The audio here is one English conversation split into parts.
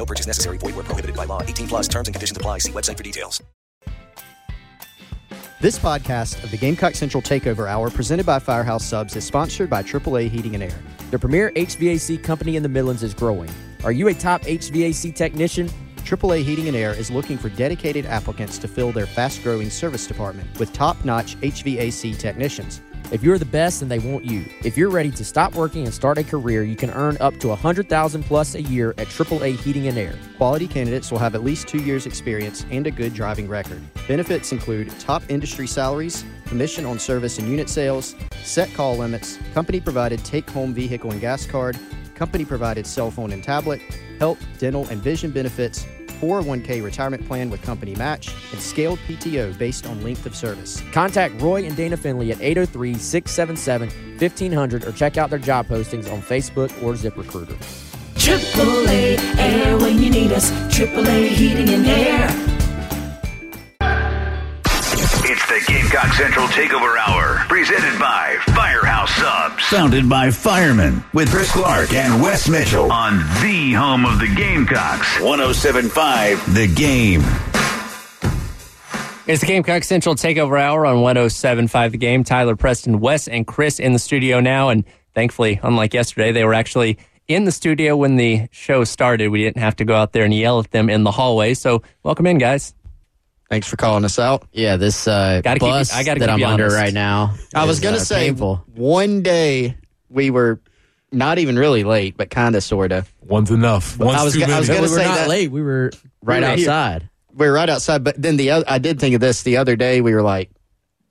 No purchase necessary. Void where prohibited by law. 18 plus terms and conditions apply. See website for details. This podcast of the Gamecock Central Takeover Hour, presented by Firehouse Subs, is sponsored by AAA Heating and Air. The premier HVAC company in the Midlands is growing. Are you a top HVAC technician? AAA Heating and Air is looking for dedicated applicants to fill their fast growing service department with top notch HVAC technicians. If you're the best, then they want you. If you're ready to stop working and start a career, you can earn up to 100000 plus a year at AAA Heating and Air. Quality candidates will have at least two years' experience and a good driving record. Benefits include top industry salaries, commission on service and unit sales, set call limits, company provided take home vehicle and gas card, company provided cell phone and tablet, health, dental, and vision benefits, 401k retirement plan with company match, and scaled PTO based on length of service. Contact Roy and Dana Finley at 803 677 1500 or check out their job postings on Facebook or ZipRecruiter. AAA Air when you need us. AAA Heating and Air. It's the Gamecock Central Takeover Hour, presented by Firehouse Subs. Founded by firemen with Chris Clark and Wes Mitchell On the home of the Gamecocks. 1075 The Game. It's the Gamecock Central Takeover Hour on 107.5 The Game. Tyler, Preston, Wes, and Chris in the studio now. And thankfully, unlike yesterday, they were actually in the studio when the show started. We didn't have to go out there and yell at them in the hallway. So welcome in, guys. Thanks for calling us out. Yeah, this uh, Gotta keep bus I gotta that I'm you under right now. I was going to uh, say painful. one day we were not even really late, but kind of, sort of. One's enough. One's I was too go- I was gonna we were say not that- late. We were right were here. outside. We were right outside, but then the other, I did think of this the other day. We were like,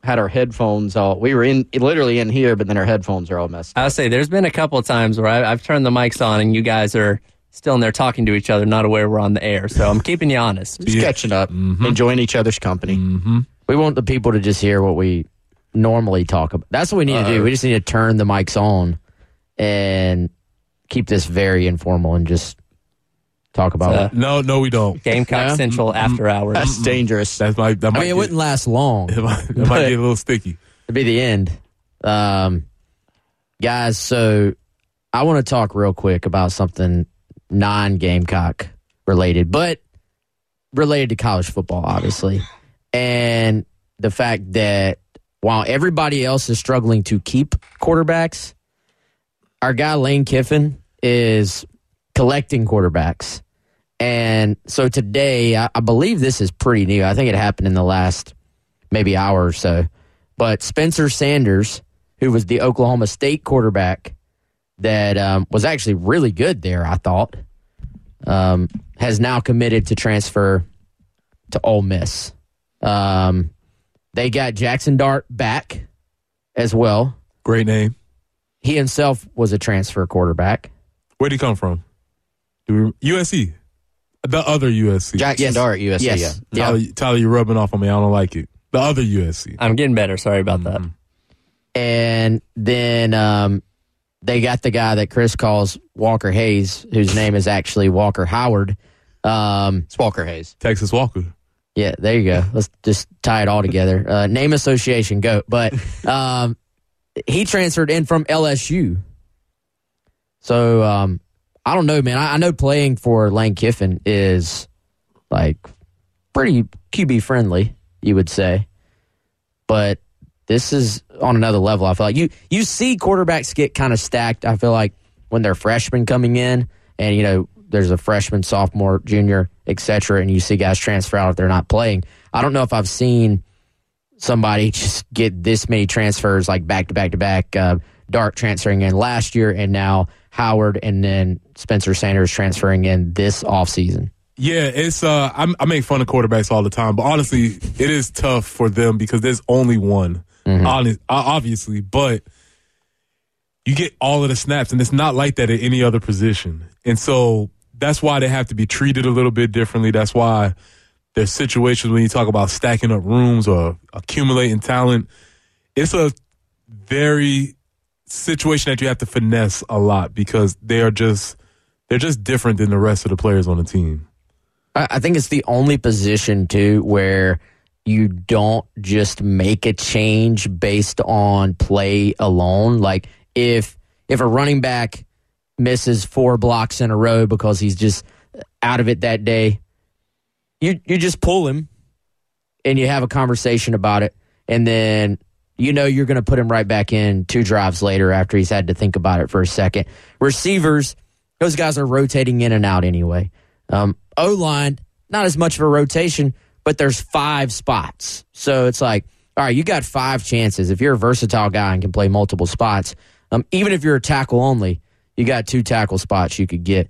had our headphones all, we were in literally in here, but then our headphones are all messed up. I'll say there's been a couple of times where I, I've turned the mics on and you guys are still in there talking to each other, not aware we're on the air. So I'm keeping you honest. Just catching up, enjoying each other's company. Mm-hmm. We want the people to just hear what we normally talk about. That's what we need to do. We just need to turn the mics on and keep this very informal and just talk about Uh, it. No, no, we don't. Gamecock Yeah? Central after hours. That's dangerous. That's my. That I might mean, it get, wouldn't last long. It might, that might get a little sticky. It'd be the end. Um, guys, so I want to talk real quick about something non Gamecock related, but related to college football, obviously. And the fact that while everybody else is struggling to keep quarterbacks, our guy Lane Kiffin is collecting quarterbacks. And so today, I, I believe this is pretty new. I think it happened in the last maybe hour or so. But Spencer Sanders, who was the Oklahoma State quarterback that um, was actually really good there, I thought, um, has now committed to transfer to Ole Miss. Um, they got Jackson Dart back as well. Great name. He himself was a transfer quarterback. Where'd he come from? USC. The other USC. Jackson Yes. Dart, USC. Yes. Yeah. Tyler, Tyler, you're rubbing off on me. I don't like it. The other USC. I'm getting better. Sorry about that. And then um, they got the guy that Chris calls Walker Hayes, whose name is actually Walker Howard. Um, It's Walker Hayes. Texas Walker. yeah, there you go. Let's just tie it all together. Uh, name association, go. But um, he transferred in from LSU. So um, I don't know, man. I, I know playing for Lane Kiffin is like pretty QB friendly, you would say. But this is on another level. I feel like you you see quarterbacks get kind of stacked. I feel like when they're freshmen coming in, and you know there's a freshman, sophomore, junior, etc., and you see guys transfer out if they're not playing. I don't know if I've seen somebody just get this many transfers like back to back to back. Uh, Dart transferring in last year, and now Howard, and then Spencer Sanders transferring in this offseason. Yeah, it's uh I make fun of quarterbacks all the time, but honestly, it is tough for them because there's only one. Mm-hmm. Honest, obviously, but you get all of the snaps, and it's not like that at any other position. And so that's why they have to be treated a little bit differently. That's why there's situations when you talk about stacking up rooms or accumulating talent. It's a very situation that you have to finesse a lot because they are just they're just different than the rest of the players on the team. I think it's the only position too where you don't just make a change based on play alone. Like if if a running back misses four blocks in a row because he's just out of it that day, you you just pull him and you have a conversation about it, and then you know you're going to put him right back in two drives later after he's had to think about it for a second. Receivers, those guys are rotating in and out anyway. Um, o line, not as much of a rotation, but there's five spots. So it's like, all right, you got five chances. If you're a versatile guy and can play multiple spots, um, even if you're a tackle only, you got two tackle spots you could get.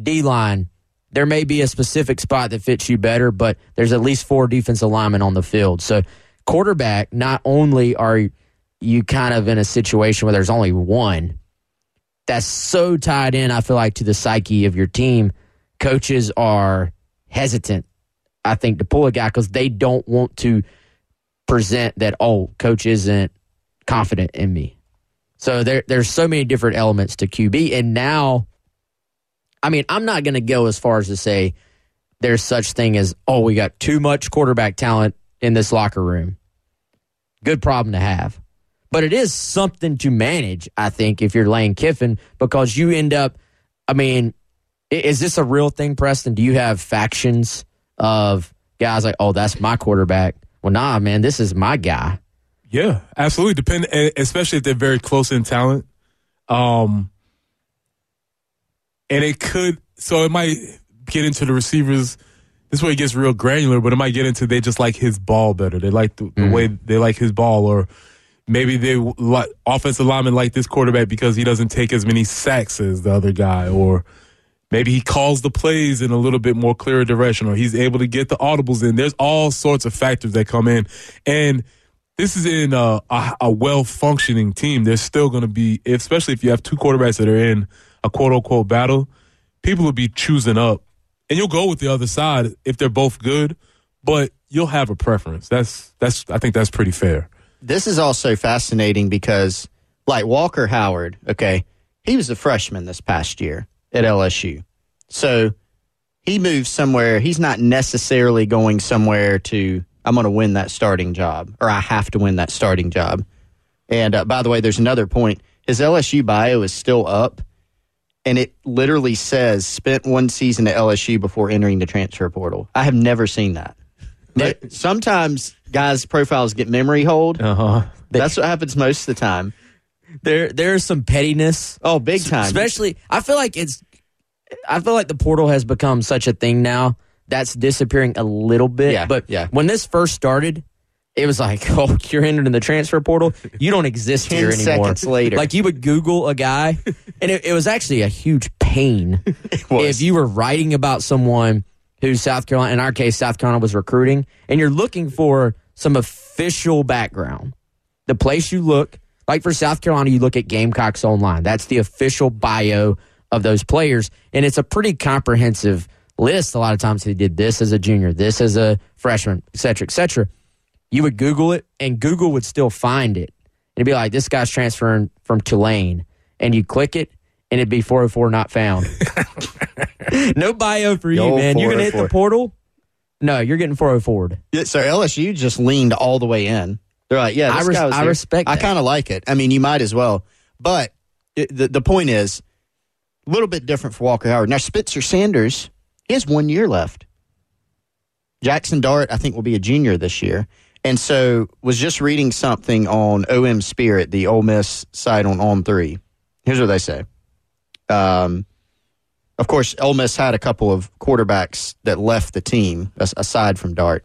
D line, there may be a specific spot that fits you better, but there's at least four defensive linemen on the field. So, quarterback, not only are you kind of in a situation where there's only one, that's so tied in, I feel like, to the psyche of your team. Coaches are hesitant, I think, to pull a guy because they don't want to present that, oh, coach isn't confident in me. So there, there's so many different elements to QB. And now, I mean, I'm not going to go as far as to say there's such thing as, oh, we got too much quarterback talent in this locker room. Good problem to have. But it is something to manage, I think, if you're Lane Kiffin, because you end up, I mean, is this a real thing, Preston? Do you have factions of guys like, oh, that's my quarterback? Well, nah, man, this is my guy. Yeah, absolutely. Depend, especially if they're very close in talent. Um, and it could, so it might get into the receivers. This way it gets real granular, but it might get into they just like his ball better. They like the, the mm-hmm. way they like his ball, or maybe they like offensive linemen like this quarterback because he doesn't take as many sacks as the other guy, or maybe he calls the plays in a little bit more clearer direction, or he's able to get the audibles in. There's all sorts of factors that come in, and this is in a, a, a well functioning team. There's still going to be, especially if you have two quarterbacks that are in a quote unquote battle, people will be choosing up, and you'll go with the other side if they're both good, but you'll have a preference. That's that's I think that's pretty fair. This is also fascinating because, like Walker Howard, okay, he was a freshman this past year at LSU, so he moves somewhere. He's not necessarily going somewhere to I'm going to win that starting job, or I have to win that starting job. And uh, by the way, there's another point. His LSU bio is still up, and it literally says spent one season at LSU before entering the transfer portal. I have never seen that. But sometimes guys' profiles get memory hold. Uh-huh. That's what happens most of the time. There, there's some pettiness. Oh, big time. Especially, I feel like it's. I feel like the portal has become such a thing now that's disappearing a little bit. Yeah, but yeah. when this first started, it was like, oh, you're entered in the transfer portal. You don't exist here anymore. seconds later. Like you would Google a guy, and it, it was actually a huge pain if you were writing about someone who's South Carolina. In our case, South Carolina was recruiting, and you're looking for some official background. The place you look, like for South Carolina, you look at Gamecocks Online. That's the official bio of those players, and it's a pretty comprehensive list. A lot of times he did this as a junior, this as a freshman, et cetera, et cetera. You would Google it, and Google would still find it. And it'd be like, this guy's transferring from Tulane. And you click it, and it'd be 404 not found. no bio for you, man. You're going to hit the portal? No, you're getting 404. Yeah, so LSU just leaned all the way in. They're like, yeah, I, res- I respect I kind of like it. I mean, you might as well. But it, the, the point is, a little bit different for Walker Howard. Now, Spencer Sanders he has one year left. Jackson Dart, I think, will be a junior this year. And so was just reading something on OM Spirit, the Ole Miss site on On Three. Here's what they say. Um, of course, Ole Miss had a couple of quarterbacks that left the team aside from Dart,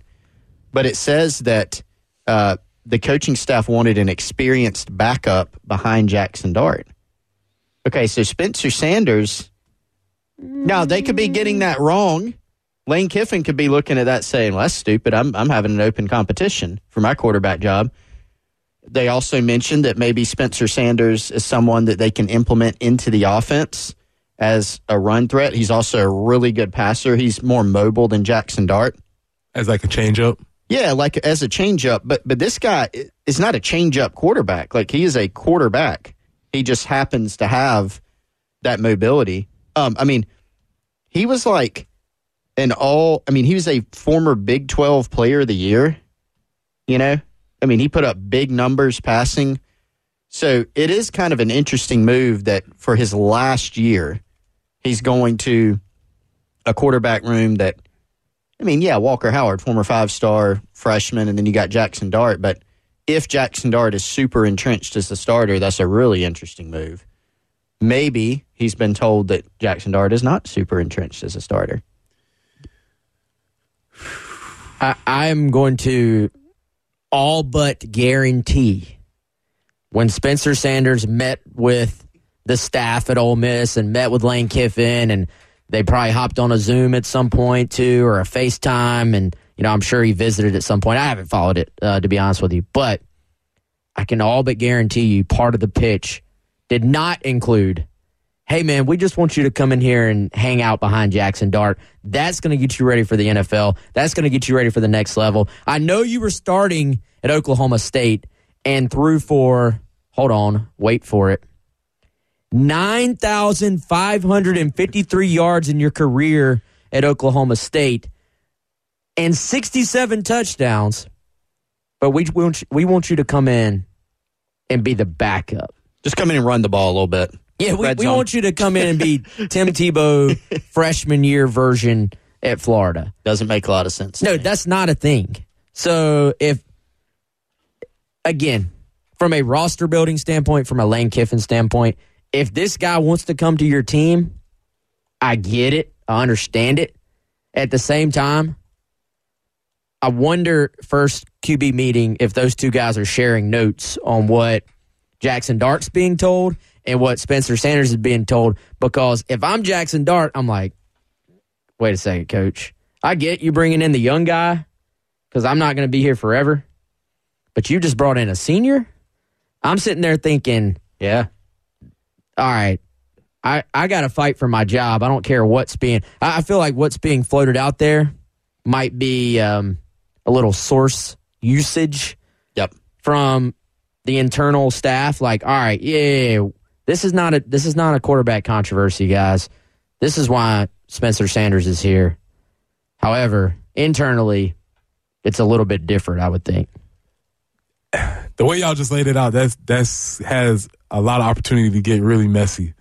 but it says that uh, the coaching staff wanted an experienced backup behind Jackson Dart. Okay, so Spencer Sanders now, they could be getting that wrong. Lane Kiffin could be looking at that saying, well, that's stupid. I'm, I'm having an open competition for my quarterback job. They also mentioned that maybe Spencer Sanders is someone that they can implement into the offense as a run threat. He's also a really good passer. He's more mobile than Jackson Dart. as like a changeup. Yeah, like as a changeup, but but this guy is not a changeup quarterback. Like he is a quarterback. He just happens to have that mobility. Um, I mean, he was like an all. I mean, he was a former Big Twelve Player of the Year. You know, I mean, he put up big numbers passing. So it is kind of an interesting move that for his last year, he's going to a quarterback room that I mean, yeah, Walker Howard, former five star freshman, and then you got Jackson Dart. But if Jackson Dart is super entrenched as the starter, that's a really interesting move. Maybe he's been told that Jackson Dart is not super entrenched as a starter. I, I'm going to all but guarantee when Spencer Sanders met with the staff at Ole Miss and met with Lane Kiffin and they probably hopped on a Zoom at some point too, or a FaceTime, and you know I'm sure he visited at some point. I haven't followed it uh, to be honest with you, but I can all but guarantee you part of the pitch did not include, "Hey man, we just want you to come in here and hang out behind Jackson Dart. That's going to get you ready for the NFL. That's going to get you ready for the next level." I know you were starting at Oklahoma State and threw for. Hold on, wait for it. 9,553 yards in your career at Oklahoma State and 67 touchdowns. But we want, we want you to come in and be the backup. Just come in and run the ball a little bit. Yeah, we, we want you to come in and be Tim Tebow freshman year version at Florida. Doesn't make a lot of sense. No, that's not a thing. So if, again, from a roster building standpoint, from a Lane Kiffin standpoint, if this guy wants to come to your team, I get it. I understand it. At the same time, I wonder first QB meeting if those two guys are sharing notes on what Jackson Dart's being told and what Spencer Sanders is being told. Because if I'm Jackson Dart, I'm like, wait a second, coach. I get you bringing in the young guy because I'm not going to be here forever, but you just brought in a senior. I'm sitting there thinking, yeah, all right, I, I got to fight for my job. I don't care what's being, I, I feel like what's being floated out there might be um, a little source usage yep. from the internal staff. Like, all right, yeah, this is not a this is not a quarterback controversy, guys. This is why Spencer Sanders is here. However, internally, it's a little bit different, I would think. The way y'all just laid it out, that's that's has a lot of opportunity to get really messy.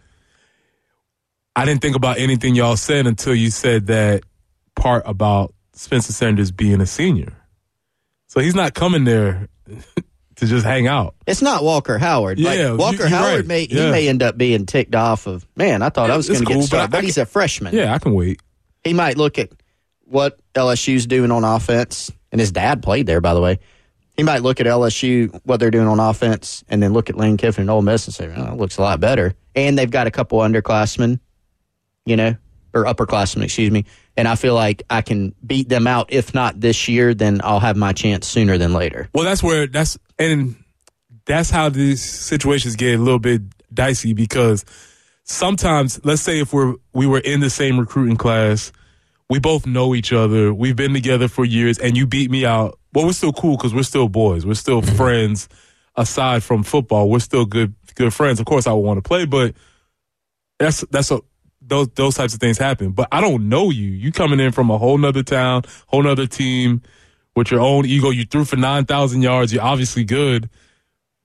I didn't think about anything y'all said until you said that part about Spencer Sanders being a senior. So he's not coming there to just hang out. It's not Walker Howard. Yeah, like, Walker you, Howard right. may yeah. he may end up being ticked off of. Man, I thought Yeah, I was going to cool, get started, but but, he's can- a freshman. Yeah, I can wait. He might look at what LSU's doing on offense, and his dad played there, by the way. He might look at LSU, what they're doing on offense, and then look at Lane Kiffin and Ole Miss and say, oh, it looks a lot better. And they've got a couple underclassmen, you know, or upperclassmen, excuse me. And I feel like I can beat them out. If not this year, then I'll have my chance sooner than later. Well, that's where that's and that's how these situations get a little bit dicey because sometimes, let's say if we're we were in the same recruiting class, we both know each other, we've been together for years, and you beat me out. Well, we're still cool because we're still boys, we're still mm-hmm. friends. Aside from football, we're still good good friends. Of course, I would want to play, but that's that's a those those types of things happen. But I don't know you. You coming in from a whole nother town, whole nother team with your own ego. You threw for nine thousand yards. You're obviously good.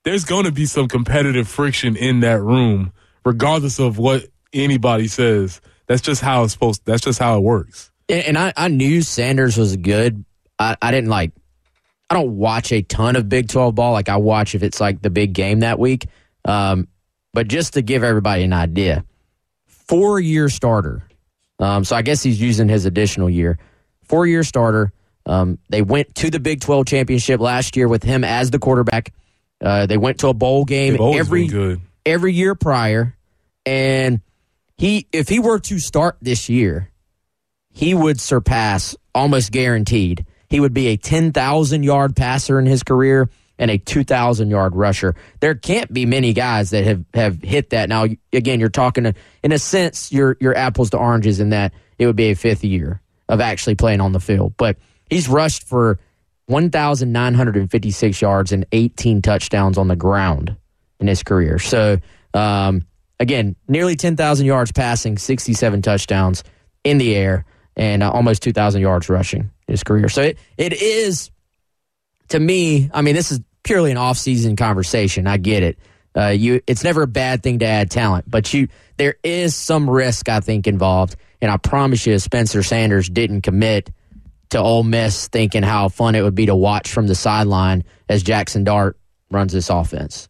There's going to be some competitive friction in that room, regardless of what anybody says. That's just how it's supposed. That's just how it works. And, and I, I knew Sanders was good. I, I didn't like. I don't watch a ton of Big Twelve ball. Like I watch if it's like the big game that week. Um, but just to give everybody an idea, four year starter. Um, so I guess he's using his additional year. Four year starter. Um, they went to the Big Twelve championship last year with him as the quarterback. Uh, they went to a bowl game every good. every year prior, and he if he were to start this year, he would surpass almost guaranteed. He would be a 10,000 yard passer in his career and a 2,000 yard rusher. There can't be many guys that have, have hit that. Now, again, you're talking, in a sense, you're, you're apples to oranges in that it would be a fifth year of actually playing on the field. But He's rushed for 1,956 yards and 18 touchdowns on the ground in his career. So, um, again, nearly 10,000 yards passing, 67 touchdowns in the air, and uh, almost 2,000 yards rushing in his career. So it, it is, to me, I mean, this is purely an off-season conversation. I get it. Uh, you, it's never a bad thing to add talent, but you, there is some risk I think involved, and I promise you, Spencer Sanders didn't commit to Ole Miss thinking how fun it would be to watch from the sideline as Jackson Dart runs this offense.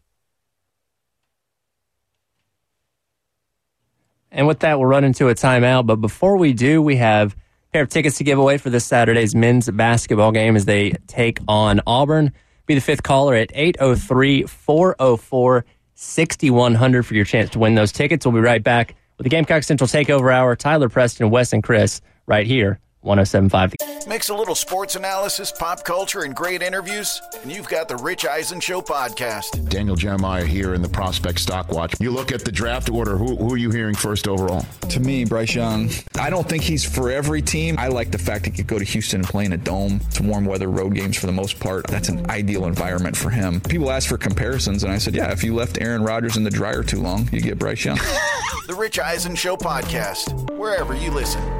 And with that, we'll run into a timeout. But before we do, we have pair of tickets to give away for this Saturday's men's basketball game as they take on Auburn. Be the fifth caller at 803 404 6100 for your chance to win those tickets. We'll be right back with the Gamecock Central Takeover Hour. Tyler Preston, Wes, and Chris right here 1075. Mix a little sports analysis, pop culture, and great interviews, and you've got the Rich Eisen Show podcast. Daniel Jeremiah here in the Prospect Stock Watch. You look at the draft order, who, who are you hearing first overall? To me, Bryce Young. I don't think he's for every team. I like the fact he could go to Houston and play in a dome. It's warm weather road games for the most part. That's an ideal environment for him. People ask for comparisons, and I said, yeah, if you left Aaron Rodgers in the dryer too long, you get Bryce Young. the Rich Eisen Show podcast, wherever you listen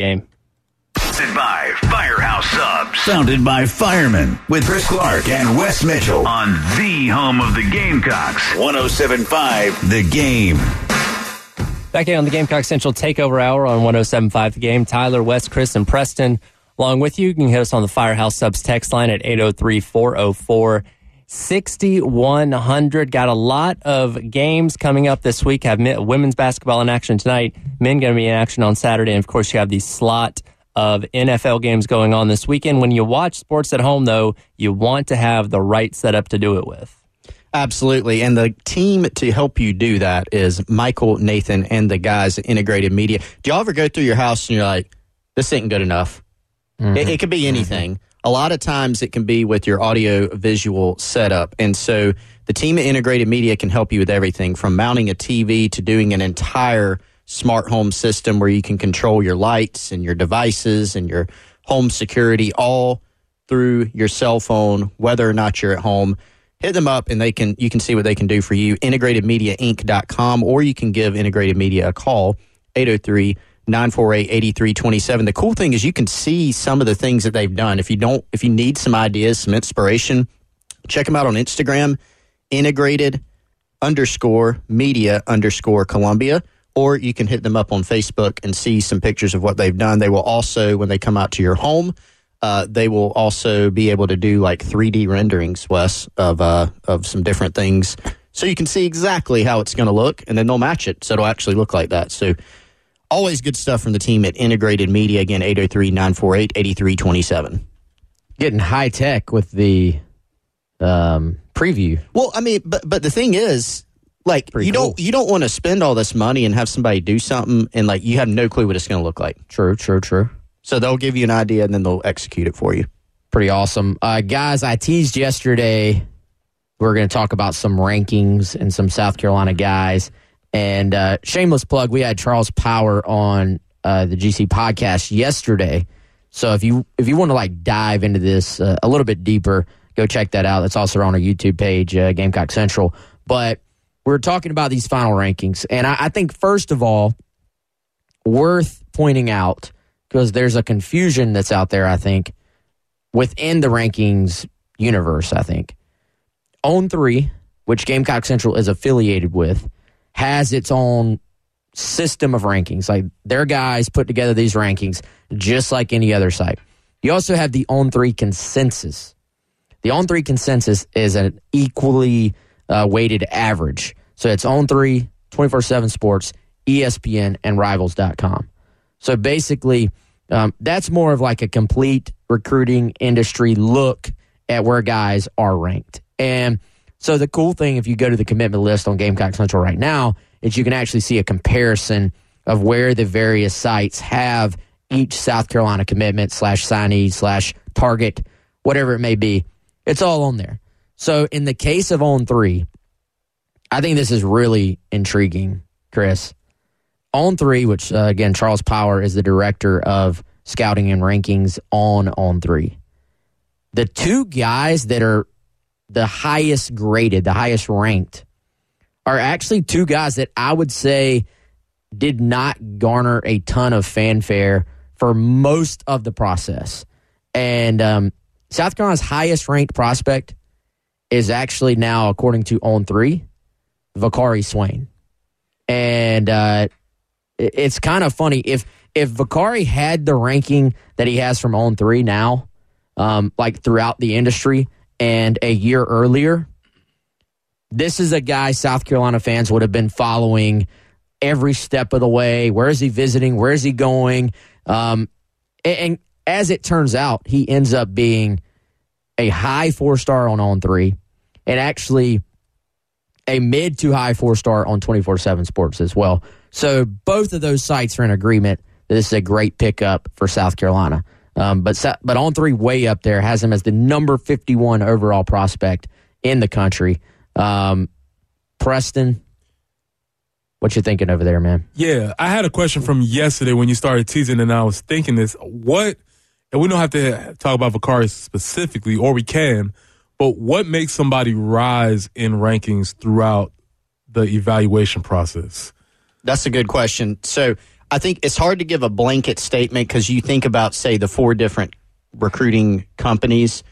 game. Presented by Firehouse Subs. Founded by firemen with Chris Clark and Wes Mitchell. On the home of the Gamecocks. 1075 The Game. Back in on the Gamecock Central Takeover Hour on 1075 The Game. Tyler, Wes, Chris, and Preston along with you. You can hit us on the Firehouse Subs text line at 803 404 6100. Got a lot of games coming up this week. Have women's basketball in action tonight. Men going to be in action on Saturday. And of course, you have the slot of NFL games going on this weekend. When you watch sports at home, though, you want to have the right setup to do it with. Absolutely. And the team to help you do that is Michael, Nathan, and the guys at Integrated Media. Do y'all ever go through your house and you're like, this ain't good enough? Mm-hmm. It, it, could be anything. Mm-hmm a lot of times it can be with your audio visual setup. And so the team at Integrated Media can help you with everything from mounting a TV to doing an entire smart home system where you can control your lights and your devices and your home security all through your cell phone, whether or not you're at home. Hit them up and they can you can see what they can do for you. IntegratedMediaInc.com or you can give Integrated Media a call, 803- 948-8327. The cool thing is you can see some of the things that they've done. If you don't, if you need some ideas, some inspiration, check them out on Instagram, integrated underscore media underscore Columbia, or you can hit them up on Facebook and see some pictures of what they've done. They will also, when they come out to your home, uh, they will also be able to do like 3D renderings, Wes, of uh, of some different things, so you can see exactly how it's going to look, and then they'll match it, so it'll actually look like that. So Always good stuff from the team at Integrated Media. Again, 803 948 8327. Getting high tech with the um, preview. Well, I mean, but but the thing is, like Pretty you cool. don't you don't want to spend all this money and have somebody do something and like you have no clue what it's going to look like. True, true, true. So they'll give you an idea and then they'll execute it for you. Pretty awesome, uh, guys. I teased yesterday. We are going to talk about some rankings and some South Carolina guys. And uh, shameless plug, we had Charles Power on uh, the GC podcast yesterday. So if you if you want to like dive into this uh, a little bit deeper, go check that out. That's also on our YouTube page, uh, Gamecock Central. But we're talking about these final rankings, and I, I think first of all, worth pointing out because there's a confusion that's out there. I think within the rankings universe, I think On Three, which Gamecock Central is affiliated with has its own system of rankings. Like their guys put together these rankings just like any other site. You also have the On Three consensus. The On Three consensus is an equally uh, weighted average. So it's On Three, 24 7 Sports, ESPN, and Rivals.com. So basically, um, that's more of like a complete recruiting industry look at where guys are ranked. And so the cool thing, if you go to the commitment list on Gamecock Central right now, is you can actually see a comparison of where the various sites have each South Carolina commitment slash signee slash target, whatever it may be. It's all on there. So in the case of On Three, I think this is really intriguing, Chris. On Three, which uh, again Charles Power is the director of scouting and rankings on on three. The two guys that are the highest graded, the highest ranked, are actually two guys that I would say did not garner a ton of fanfare for most of the process. And um, South Carolina's highest ranked prospect is actually now, according to On Three, Vicari Swain. And uh, it's kind of funny if if Vakari had the ranking that he has from On Three now, um, like throughout the industry, and a year earlier, this is a guy South Carolina fans would have been following every step of the way. Where is he visiting? Where is he going? Um, and, and as it turns out, he ends up being a high four star on On Three, and actually a mid to high four star on 24 7 sports as well. So both of those sites are in agreement that this is a great pickup for South Carolina. Um, but but on three way up there has him as the number 51 overall prospect in the country. Um, Preston, what you thinking over there, man? Yeah, I had a question from yesterday when you started teasing, and I was thinking this: what? And we don't have to talk about Vicari specifically, or we can. But what makes somebody rise in rankings throughout the evaluation process? That's a good question. So I think it's hard to give a blanket statement because you think about, say, the four different recruiting companies,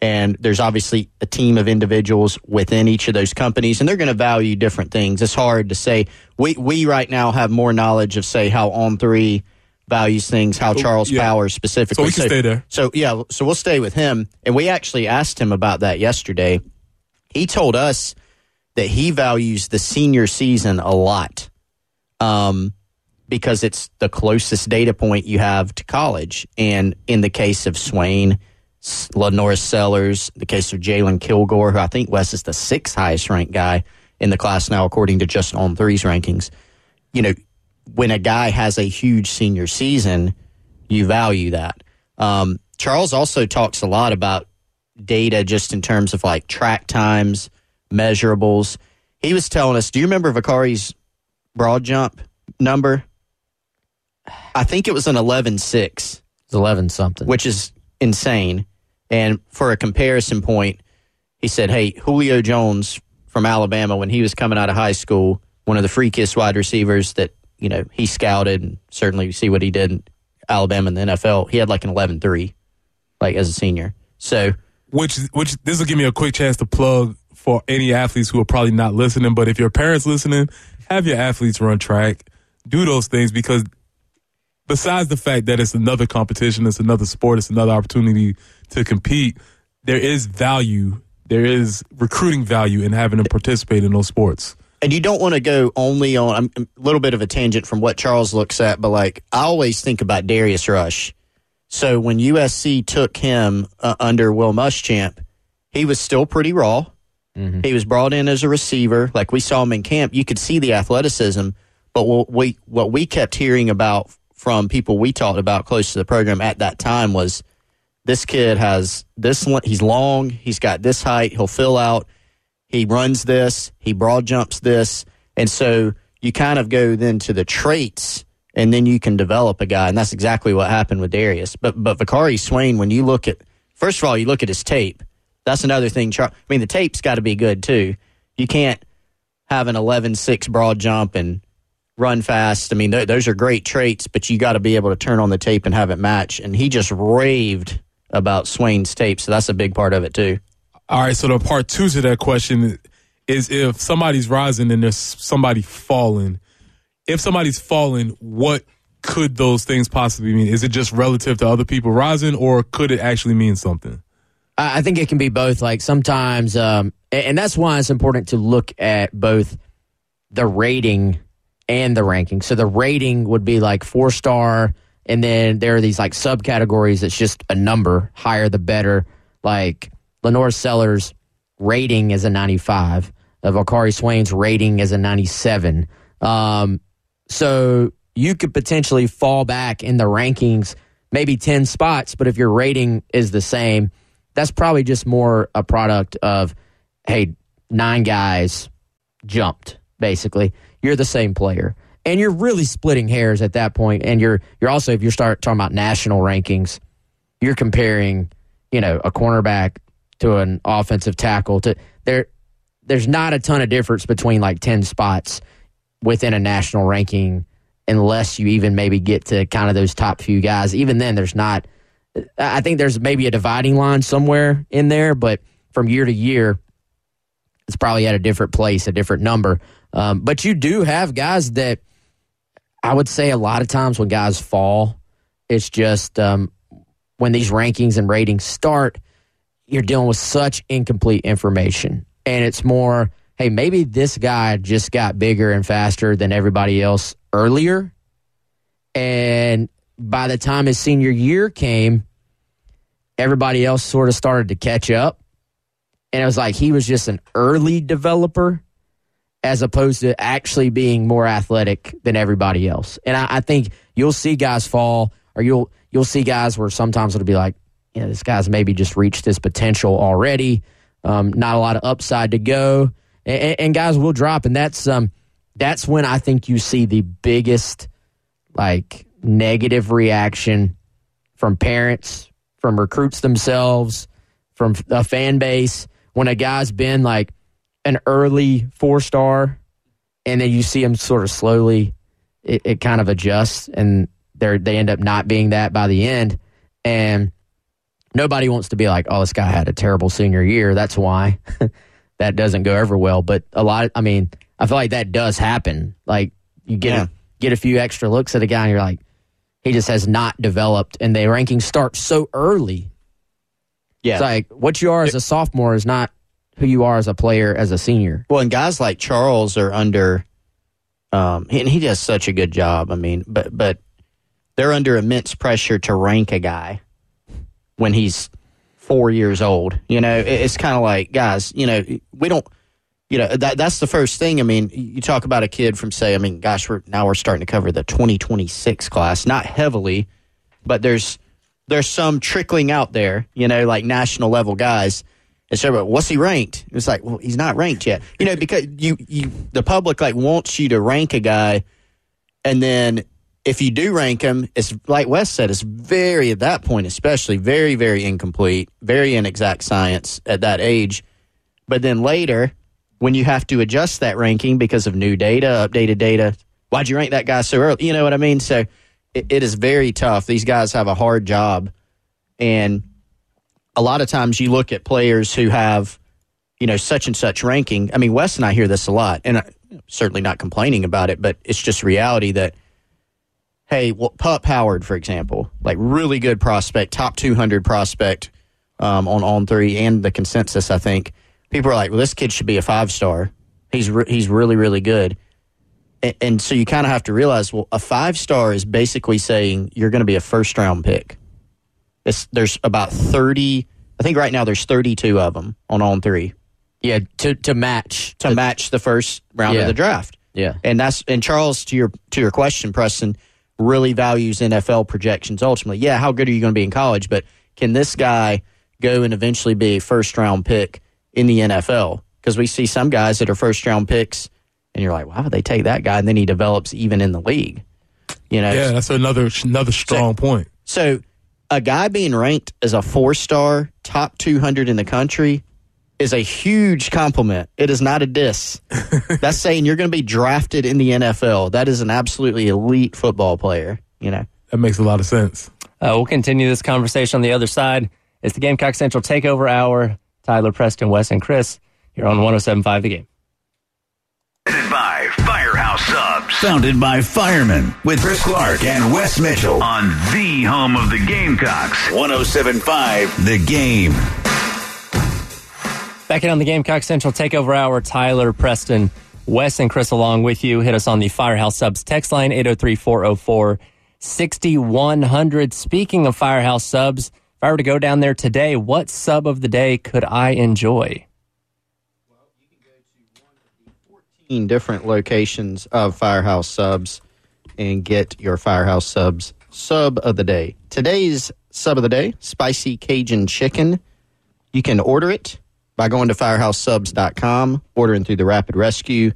and there's obviously a team of individuals within each of those companies, and they're going to value different things. It's hard to say. We we right now have more knowledge of, say, how On Three values things, how Charles yeah. Powers specifically. So we can stay there. So yeah, so we'll stay with him. And we actually asked him about that yesterday. He told us that he values the senior season a lot. Um, because it's the closest data point you have to college. And in the case of Swain, LaNorris Sellers, the case of Jalen Kilgore, who I think Wes is the sixth highest ranked guy in the class now, according to just on threes rankings. You know, when a guy has a huge senior season, you value that. Um, Charles also talks a lot about data just in terms of like track times, measurables. He was telling us, do you remember Vicari's broad jump number? I think it was an 11 6. 11 something. Which is insane. And for a comparison point, he said, hey, Julio Jones from Alabama, when he was coming out of high school, one of the freakiest wide receivers that you know, he scouted and certainly you see what he did in Alabama in the NFL. He had like an 11 3, like as a senior. So, which, which this will give me a quick chance to plug for any athletes who are probably not listening. But if your parents listening, have your athletes run track, do those things because besides the fact that it's another competition, it's another sport, it's another opportunity to compete, there is value, there is recruiting value in having them participate in those sports and you don't want to go only on a little bit of a tangent from what Charles looks at, but like I always think about Darius Rush. So when USC took him uh, under Will Muschamp, he was still pretty raw. Mm-hmm. He was brought in as a receiver, like we saw him in camp. You could see the athleticism, but what we what we kept hearing about from people we talked about close to the program at that time was this kid has this. He's long. He's got this height. He'll fill out he runs this, he broad jumps this. And so you kind of go then to the traits and then you can develop a guy. And that's exactly what happened with Darius. But but Vicari Swain, when you look at first of all, you look at his tape. That's another thing. I mean, the tape's got to be good too. You can't have an 11-6 broad jump and run fast. I mean, th- those are great traits, but you got to be able to turn on the tape and have it match. And he just raved about Swain's tape, so that's a big part of it too. All right, so the part two to that question is if somebody's rising and there's somebody falling. If somebody's falling, what could those things possibly mean? Is it just relative to other people rising, or could it actually mean something? I think it can be both. Like sometimes, um, and that's why it's important to look at both the rating and the ranking. So the rating would be like four star, and then there are these like subcategories that's just a number, higher the better. Like LaNorris Sellers' rating is a 95. Uh, Vicari Swain's rating is a 97. Um, so you could potentially fall back in the rankings maybe 10 spots, but if your rating is the same, that's probably just more a product of, hey, nine guys jumped, basically. You're the same player. and you're really splitting hairs at that point. And you're you're also if you start talking about national rankings, you're comparing, you know, a cornerback to an offensive tackle. To there, there's not a ton of difference between like ten spots within a national ranking, unless you even maybe get to kind of those top few guys. Even then, there's not. I think there's maybe a dividing line somewhere in there, but from year to year, it's probably at a different place, a different number. Um, but you do have guys that I would say a lot of times when guys fall, it's just um, when these rankings and ratings start, you're dealing with such incomplete information. And it's more, hey, maybe this guy just got bigger and faster than everybody else earlier. And by the time his senior year came, everybody else sort of started to catch up. And it was like he was just an early developer as opposed to actually being more athletic than everybody else. And I, I, think you'll see guys fall, or you'll you'll see guys where sometimes it'll be like, you know, this guy's maybe just reached his potential already. Um, not a lot of upside to go, and, and, guys will drop, and that's um that's when I think you see the biggest like negative reaction from parents, from recruits themselves, from a fan base when a guy's been like an early four star, and then you see them sort of slowly, it, it kind of adjusts, and they they end up not being that by the end, and nobody wants to be like, oh, this guy had a terrible senior year. That's why that doesn't go over well. But a lot, of, I mean, I feel like that does happen. Like you get yeah. a, get a few extra looks at a guy, and you're like, he just has not developed, and the ranking starts so early. Yeah, it's like what you are as a sophomore is not who you are as a player as a senior. Well, and guys like Charles are under, um, and he does such a good job. I mean, but but they're under immense pressure to rank a guy when he's four years old. You know, it's kind of like guys. You know, we don't. You know that that's the first thing. I mean, you talk about a kid from say, I mean, gosh, we're now we're starting to cover the 2026 class, not heavily, but there's there's some trickling out there. You know, like national level guys and so, what's he ranked? It's like, well, he's not ranked yet. You know, because you, you, the public like wants you to rank a guy, and then if you do rank him, it's like Wes said, it's very at that point, especially very, very incomplete, very inexact science at that age. But then later, when you have to adjust that ranking because of new data, updated data, why'd you rank that guy so early? You know what I mean? So it, it is very tough. These guys have a hard job, and a lot of times you look at players who have, you know, such and such ranking. I mean, Wes and I hear this a lot, and I'm certainly not complaining about it, but it's just reality that, hey, well, Pup Howard, for example, like really good prospect, top 200 prospect um, on on three and the consensus, I think. People are like, well, this kid should be a five star. He's re- he's really really good, and, and so you kind of have to realize, well, a five star is basically saying you're going to be a first round pick. It's, there's about 30, I think right now there's 32 of them on on three. Yeah, to, to match. To the, match the first round yeah. of the draft. Yeah. And that's, and Charles, to your, to your question, Preston, really values NFL projections ultimately. Yeah, how good are you going to be in college? But can this guy go and eventually be a first round pick in the NFL? Because we see some guys that are first round picks, and you're like, why would they take that guy? And then he develops even in the league. You know, yeah, that's another another strong so, point. So a guy being ranked as a four star, top 200 in the country is a huge compliment. It is not a diss. That's saying you're going to be drafted in the NFL. That is an absolutely elite football player, you know. That makes a lot of sense. Uh, we'll continue this conversation on the other side. It's the Gamecock Central Takeover Hour. Tyler, Preston, Wes, and Chris here on 1075 The Game. By Firehouse Subs. Founded by firemen with Chris Clark and Wes Mitchell. On the home of the Gamecocks. 1075 The Game. Back in on the Gamecock Central Takeover Hour, Tyler, Preston, Wes, and Chris along with you. Hit us on the Firehouse Subs text line, 803 404 6100. Speaking of Firehouse Subs, if I were to go down there today, what sub of the day could I enjoy? Different locations of Firehouse subs and get your Firehouse subs sub of the day. Today's sub of the day, spicy Cajun chicken. You can order it by going to firehousesubs.com, ordering through the Rapid Rescue.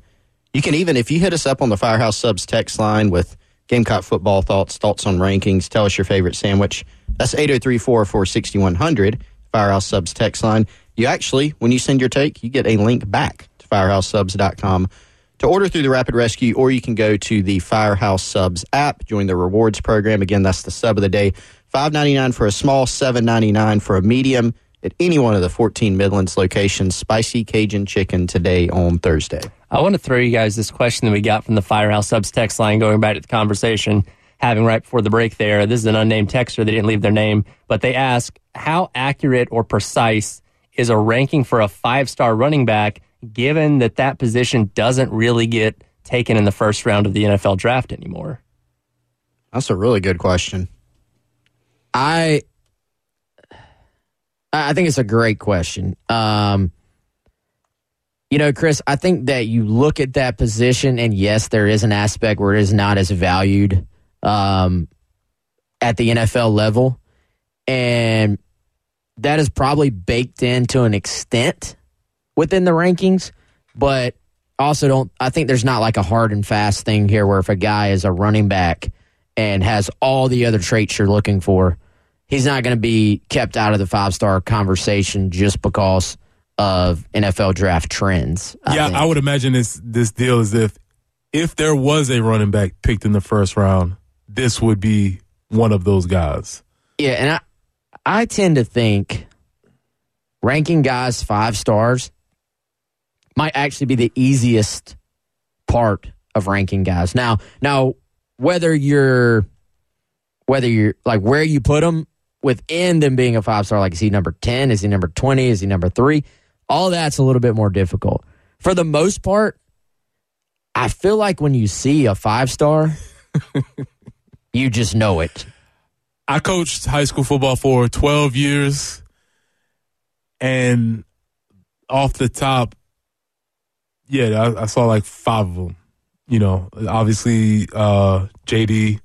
You can even, if you hit us up on the Firehouse Subs text line with Gamecock football thoughts, thoughts on rankings, tell us your favorite sandwich. That's 803 404 6100, Firehouse Subs text line. You actually, when you send your take, you get a link back firehousesubs.com to order through the Rapid Rescue, or you can go to the Firehouse Subs app, join the rewards program. Again, that's the sub of the day. Five ninety nine for a small, seven ninety nine for a medium at any one of the 14 Midlands locations. Spicy Cajun chicken today on Thursday. I want to throw you guys this question that we got from the Firehouse Subs text line going back to the conversation having right before the break there. This is an unnamed texter. They didn't leave their name, but they ask how accurate or precise is a ranking for a five star running back given that that position doesn't really get taken in the first round of the NFL draft anymore? That's a really good question. I I think it's a great question. Um, you know, Chris, I think that you look at that position, and yes, there is an aspect where it is not as valued um, at the NFL level, and that is probably baked in to an extent within the rankings, but also don't. I think there's not like a hard and fast thing here where if a guy is a running back and has all the other traits you're looking for, he's not going to be kept out of the five star conversation just because of NFL draft trends. I yeah, think. I would imagine this this deal is if if there was a running back picked in the first round, this would be one of those guys. Yeah, and I I tend to think ranking guys five stars might actually be the easiest part of ranking guys. Now, now whether you're whether you're like where you put them within them being a five star, like is he number ten? Is he number twenty? Is he number three? All that's a little bit more difficult. For the most part, I feel like when you see a five star, you just know it. I coached high school football for 12 years. And off the top, yeah, I, I saw like five of them. You know, obviously, uh, JD,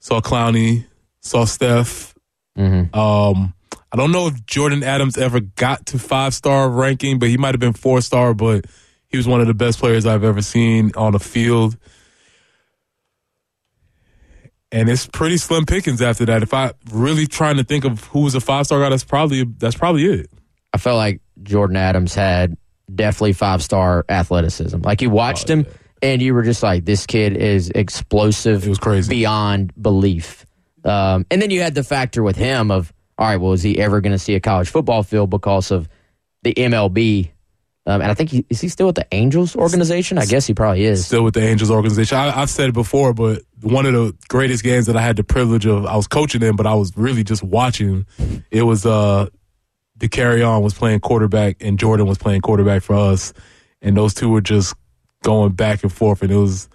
saw Clowney, saw Steph. Mm-hmm. Um, I don't know if Jordan Adams ever got to five star ranking, but he might have been four star, but he was one of the best players I've ever seen on the field and it's pretty slim pickings after that. If I really trying to think of who was a five star guy, that's probably that's probably it. I felt like Jordan Adams had definitely five star athleticism. Like you watched Oh, him and you were just like, this kid is explosive. It was crazy beyond belief. Um, and then you had the factor with him of, all right, well, is he ever going to see a college football field because of the MLB? Um, and I think he, is he still with the Angels organization? I guess he probably is. Still with the Angels organization. I, I've said it before, but one of the greatest games that I had the privilege of, I was coaching in, but I was really just watching. It was uh, the carry on was playing quarterback, and Jordan was playing quarterback for us, and those two were just going back and forth, and it was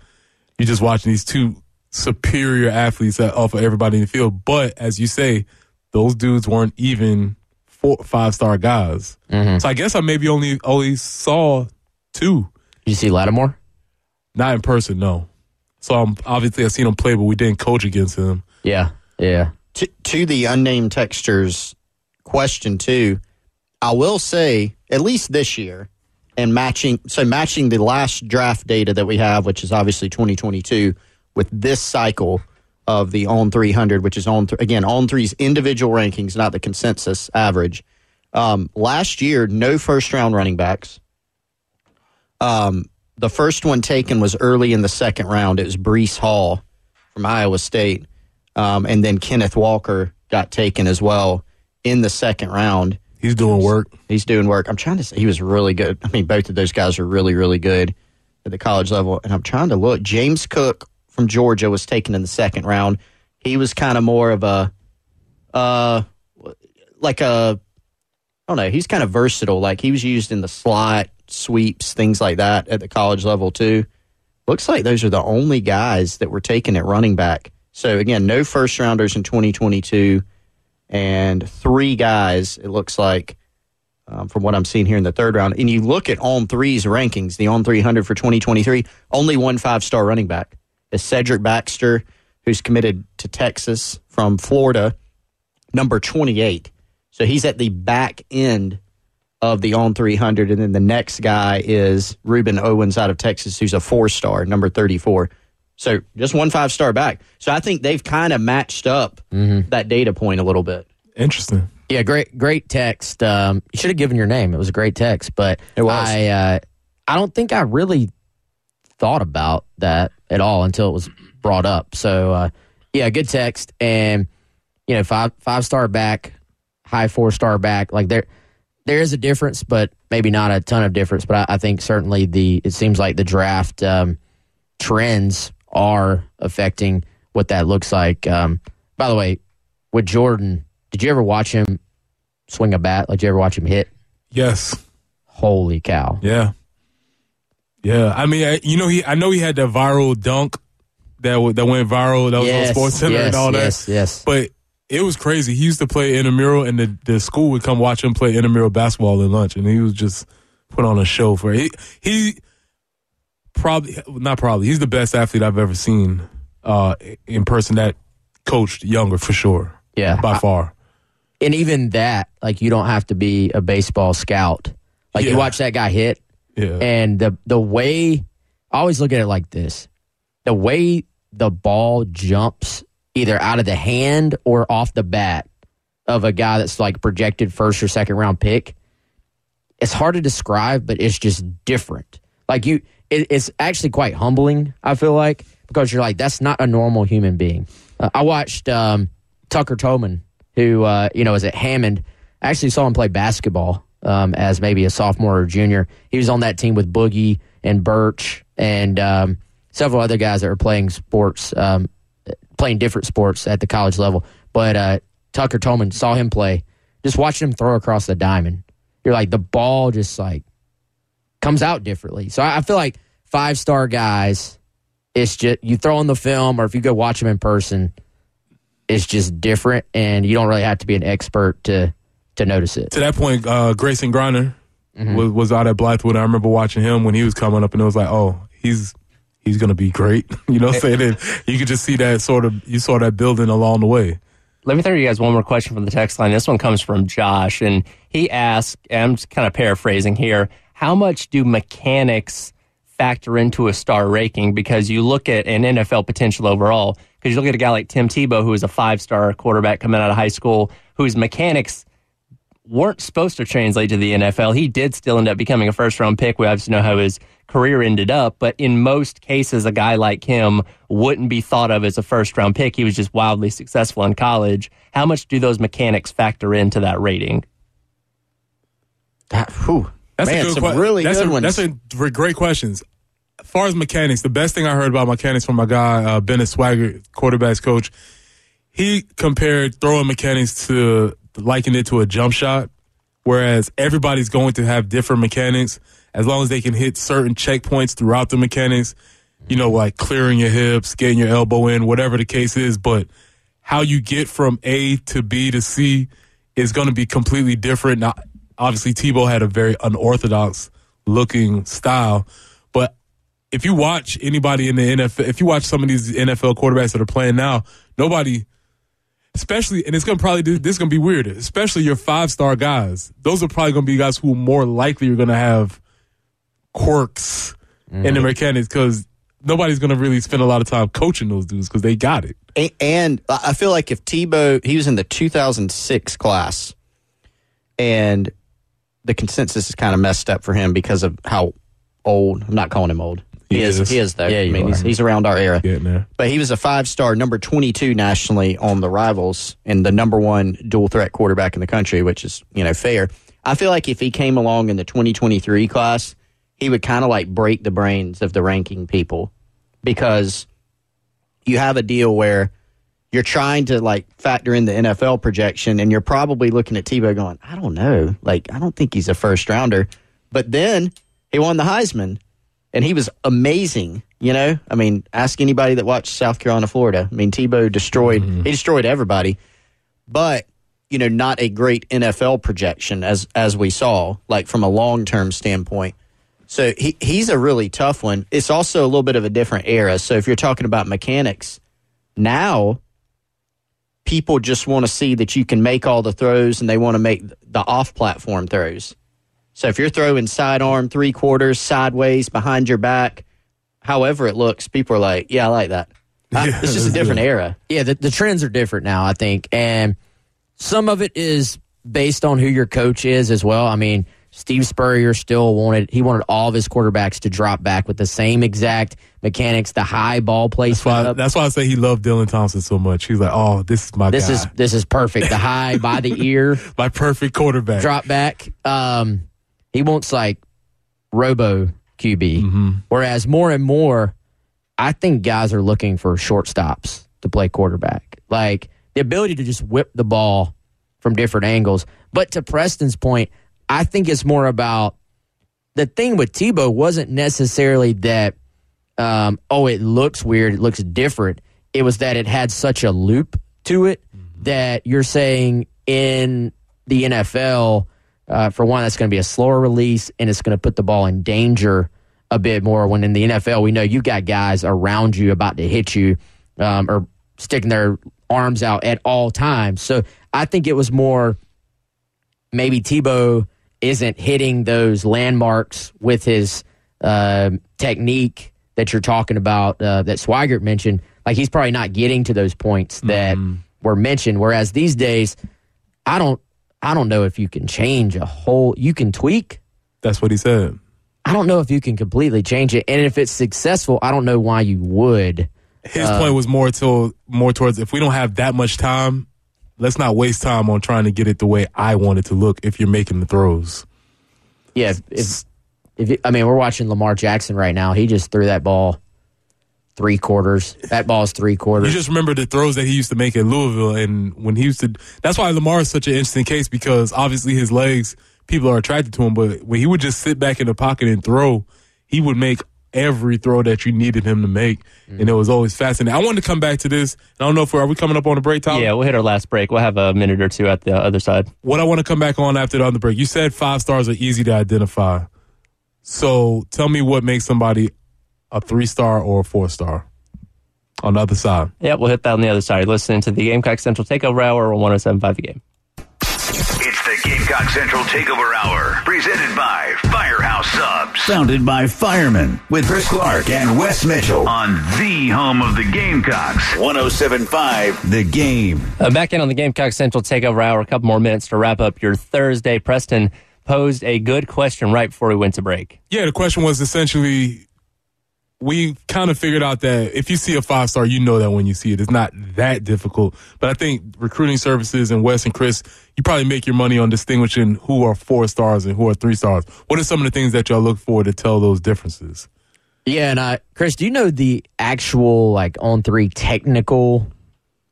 you just watching these two superior athletes that offer everybody in the field. But as you say, those dudes weren't even four five star guys. Mm-hmm. So I guess I maybe only only saw two. You see Lattimore? Not in person, no. So I'm, obviously I seen him play, but we didn't coach against him. Yeah, yeah. To, to the unnamed textures question too, I will say at least this year, and matching so matching the last draft data that we have, which is obviously 2022, with this cycle of the On300, which is on th- again On3's individual rankings, not the consensus average. Um, last year, no first round running backs. Um, the first one taken was early in the second round. It was Breece Hall from Iowa State, um, and then Kenneth Walker got taken as well in the second round. He's doing work. He's doing work. I'm trying to say he was really good. I mean, both of those guys are really, really good at the college level. And I'm trying to look. James Cook from Georgia was taken in the second round. He was kind of more of a, uh, like a, I don't know. He's kind of versatile. Like he was used in the slot, sweeps, things like that at the college level too. Looks like those are the only guys that were taken at running back. So again, no first rounders in 2022, and three guys. It looks like um, from what I'm seeing here in the third round. And you look at On3's rankings, the On300 for 2023, only one five star running back is Cedric Baxter, who's committed to Texas from Florida, number 28. So he's at the back end of the On300. And then the next guy is Rueben Owens out of Texas, who's a four star, number 34. So just one five star back. So I think they've kind of matched up that data point a little bit. Interesting. Yeah, great, great text. Um, you should have given your name. It was a great text, but It was. I, uh, I don't think I really thought about that at all until it was brought up. So, uh, yeah, good text, and you know, five five star back, high four star back. Like there, there is a difference, but maybe not a ton of difference. But I, I think certainly the it seems like the draft um, trends are affecting what that looks like. Um, by the way, with Jordan, did you ever watch him swing a bat? Like, did you ever watch him hit? Yes. Holy cow! Yeah. Yeah. I mean, I, you know, he I know he had that viral dunk that w- that went viral. That was Yes, on SportsCenter yes, and all that. yes, yes. But it was crazy. He used to play intramural, and the, the school would come watch him play intramural basketball at lunch, and he was just put on a show for it. He, he probably not probably he's the best athlete I've ever seen uh, in person that coached younger for sure. Yeah, by I- far. And even that, like, you don't have to be a baseball scout. Like, Yeah. you watch that guy hit, Yeah. and the the way I always look at it like this: the way the ball jumps either out of the hand or off the bat of a guy that's like projected first or second round pick. It's hard to describe, but it's just different. Like you, it, it's actually quite humbling. I feel like because you're like that's not a normal human being. Uh, I watched um, Tucker Toman, who uh, you know is at Hammond. I actually saw him play basketball um, as maybe a sophomore or junior. He was on that team with Boogie and Birch and um, several other guys that were playing sports, um, playing different sports at the college level. But uh, Tucker Toman saw him play. Just watching him throw across the diamond, you're like the ball just like comes out differently. So I, I feel like five star guys, it's just you throw in the film or if you go watch them in person, it's just different, and you don't really have to be an expert to to notice it. to that point, uh, Grayson Griner Mm-hmm. was, was out at Blythewood. I remember watching him when he was coming up, and it was like, oh, he's he's gonna be great. you know, what I'm saying and you could just see that sort of you saw that building along the way. Let me throw you guys one more question from the text line. This one comes from Josh, and he asked, and I'm just kind of paraphrasing here, how much do mechanics factor into a star ranking? Because you look at an NFL potential overall, because you look at a guy like Tim Tebow, who is a five star quarterback coming out of high school, whose mechanics weren't supposed to translate to the NFL. He did still end up becoming a first round pick. We obviously know how his career ended up, but in most cases, a guy like him wouldn't be thought of as a first round pick. He was just wildly successful in college. How much do those mechanics factor into that rating? That, whew. That's Man, a good some que- really that's good a, ones. That's a gr- great questions. As far as mechanics, the best thing I heard about mechanics from my guy uh, Bennett Swagger, quarterbacks coach, he compared throwing mechanics to likened it to a jump shot, whereas everybody's going to have different mechanics as long as they can hit certain checkpoints throughout the mechanics. You know, like clearing your hips, getting your elbow in, whatever the case is, but how you get from A to B to C is going to be completely different. Now, obviously, Tebow had a very unorthodox looking style, but if you watch anybody in the NFL, if you watch some of these NFL quarterbacks that are playing now, nobody, especially, and it's going to probably, this is going to be weird, especially your five star guys. Those are probably going to be guys who more likely are going to have quirks in the mm-hmm. mechanics because nobody's going to really spend a lot of time coaching those dudes because they got it. A- And I feel like if Tebow, he was in the 2006 class, and the consensus is kind of messed up for him because of how old. I'm not calling him old. He, He is. is. He is though. Yeah, I mean, he's, he's around our era. Getting there. But he was a five star, number 22 nationally on the rivals, and the number one dual threat quarterback in the country, which is you know fair. I feel like if he came along in the 2023 class, he would kind of like break the brains of the ranking people because you have a deal where you're trying to like factor in the NFL projection, and you're probably looking at Tebow going, I don't know, like I don't think he's a first rounder. But then he won the Heisman, and he was amazing. You know, I mean, ask anybody that watched South Carolina, Florida. I mean, Tebow destroyed mm-hmm. he destroyed everybody, but you know, not a great NFL projection as as we saw, like from a long term standpoint. So he he's a really tough one. It's also a little bit of a different era. So if you're talking about mechanics, now people just want to see that you can make all the throws and they want to make the off platform throws. So if you're throwing sidearm, three quarters, sideways, behind your back, however it looks, people are like, yeah, I like that. I- it's just a different era. Yeah, the, the trends are different now, I think. And some of it is based on who your coach is as well. I mean, Steve Spurrier still wanted he wanted all of his quarterbacks to drop back with the same exact mechanics, the high ball That's placement. why, that's why I say he loved Dylan Thompson so much. He's like, oh, this is my this guy. is this is perfect. The high by the ear, my perfect quarterback. drop back. Um, he wants like robo QB. Mm-hmm. Whereas more and more, I think guys are looking for shortstops to play quarterback. Like the ability to just whip the ball from different angles. But to Preston's point, I think it's more about the thing with Tebow wasn't necessarily that, um, oh, it looks weird, it looks different. It was that it had such a loop to it that you're saying in the NFL, uh, for one, that's going to be a slower release and it's going to put the ball in danger a bit more. When in the NFL, we know you got guys around you about to hit you um, or sticking their arms out at all times. So I think it was more maybe Tebow isn't hitting those landmarks with his uh, technique that you're talking about uh, that Swigert mentioned. Like he's probably not getting to those points that were mentioned. Whereas these days, I don't, I don't know if you can change a whole. You can tweak. That's what he said. I don't know if you can completely change it, and if it's successful, I don't know why you would. His Uh, point was more to more towards if we don't have that much time, let's not waste time on trying to get it the way I want it to look. If you're making the throws, Yeah, if, if, if I mean, we're watching Lamar Jackson right now. He just threw that ball three quarters. That ball's three quarters. you just remember the throws that he used to make at Louisville, and when he used to. That's why Lamar is such an interesting case because obviously his legs, people are attracted to him, but when he would just sit back in the pocket and throw, he would make every throw that you needed him to make, and it mm. was always fascinating. I wanted to come back to this. I don't know if we're are we coming up on a break, Tyler? Yeah, we'll hit our last break. We'll have a minute or two at the other side. what I want to come back on after the other break. You said five stars are easy to identify. So tell me what makes somebody a three star or a four star on the other side. Yeah, we'll hit that on the other side. Listening to the Gamecock Central Takeover Hour on 107.5 The Game. It's Gamecock Central Takeover Hour, presented by Firehouse Subs. Founded by firemen with Chris Clark and Wes Mitchell On the home of the Gamecocks. 1075 The Game. Uh, back in on the Gamecock Central Takeover Hour, a couple more minutes to wrap up your Thursday. Preston posed a good question right before we went to break. Yeah, the question was essentially we kind of figured out that if you see a five star, you know that when you see it. It's not that difficult. But I think recruiting services and Wes and Chris, you probably make your money on distinguishing who are four stars and who are three stars. What are some of the things that y'all look for to tell those differences? Yeah, and I, Chris, do you know the actual like On3 technical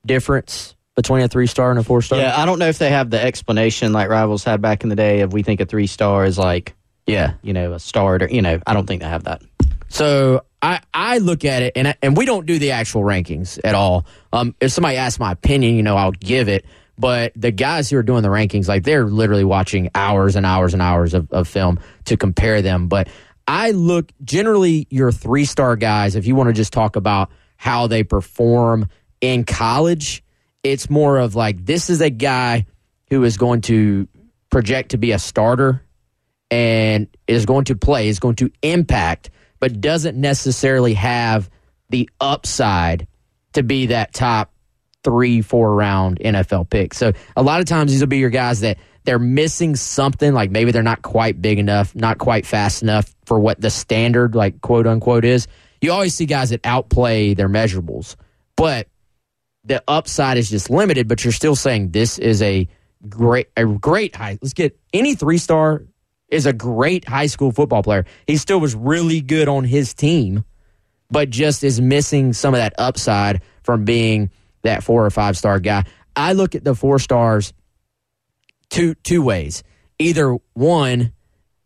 difference between a three star and a four star? Yeah, I don't know if they have the explanation like Rivals had back in the day of we think a three star is like, yeah, you know, a starter. You know, I don't think they have that. So I, I look at it, and I, and we don't do the actual rankings at all. Um, if somebody asks my opinion, you know, I'll give it. But the guys who are doing the rankings, like they're literally watching hours and hours and hours of, of film to compare them. But I look generally your three star guys. If you want to just talk about how they perform in college, it's more of like this is a guy who is going to project to be a starter and is going to play, is going to impact, but doesn't necessarily have the upside to be that top three, four round NFL pick. So a lot of times these will be your guys that they're missing something, like maybe they're not quite big enough, not quite fast enough for what the standard, like quote unquote, is. You always see guys that outplay their measurables, but the upside is just limited, but you're still saying this is a great a great high. Let's get any three star is a great high school football player. He still was really good on his team, but just is missing some of that upside from being that four or five star guy. I look at the four stars two two ways. Either one,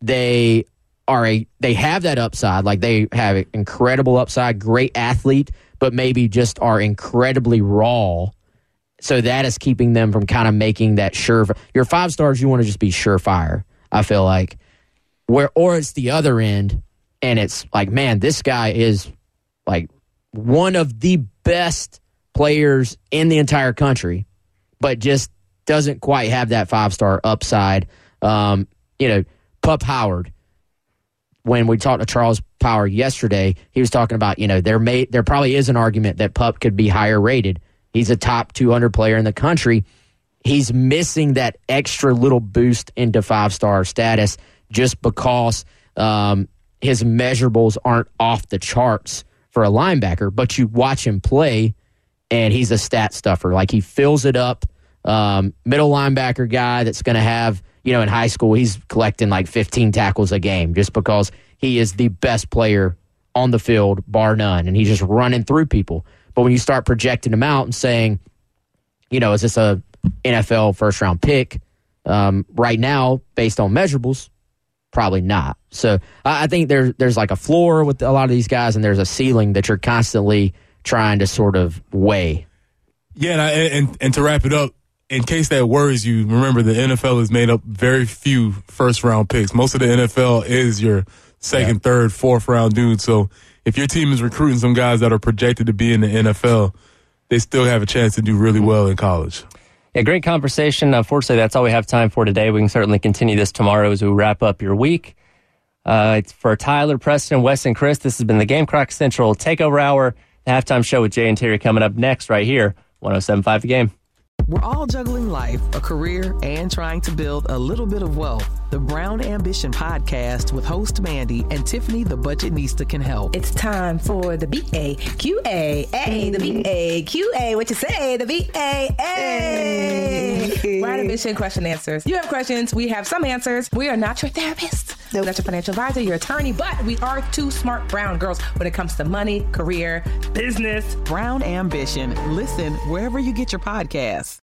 they are a they have that upside, like they have incredible upside, great athlete, but maybe just are incredibly raw. So that is keeping them from kind of making that sure. Your five stars, you want to just be surefire. I feel like where or it's the other end, and it's like, man, this guy is like one of the best players in the entire country, but just doesn't quite have that five star upside. Um, you know, Pup Howard, when we talked to Charles Power yesterday, he was talking about, you know, there may there probably is an argument that Pup could be higher rated. He's a top 200 player in the country. He's missing that extra little boost into five star status just because um, his measurables aren't off the charts for a linebacker. But you watch him play, and he's a stat stuffer. Like he fills it up. Um, middle linebacker guy that's going to have, you know, in high school, he's collecting like 15 tackles a game just because he is the best player on the field, bar none, and he's just running through people. But when you start projecting him out and saying, you know, is this a NFL first round pick? Um, right now, based on measurables, probably not. So I, I think there's there's like a floor with a lot of these guys, and there's a ceiling that you're constantly trying to sort of weigh. Yeah, and, I, and and to wrap it up, in case that worries you, remember the NFL is made up very few first round picks. Most of the NFL is your second, yeah. third, fourth round dude. So if your team is recruiting some guys that are projected to be in the NFL, they still have a chance to do really well in college. Yeah, great conversation. Unfortunately, that's all we have time for today. We can certainly continue this tomorrow as we wrap up your week. Uh, it's for Tyler, Preston, Wes, and Chris. This has been the Gamecock Central Takeover Hour, the halftime show with Jay and Terry coming up next right here, 1075 The Game. We're all juggling life, a career, and trying to build a little bit of wealth. The Brown Ambition podcast with host Mandi and Tiffany the Budgetnista can help. It's time for the B A Q A A, the B A Q A. What you say? The B A A. Brown Ambition question answers. You have questions. We have some answers. We are not your therapist. Nope. Not your financial advisor, your attorney, but we are two smart brown girls when it comes to money, career, business. Brown Ambition. Listen wherever you get your podcasts.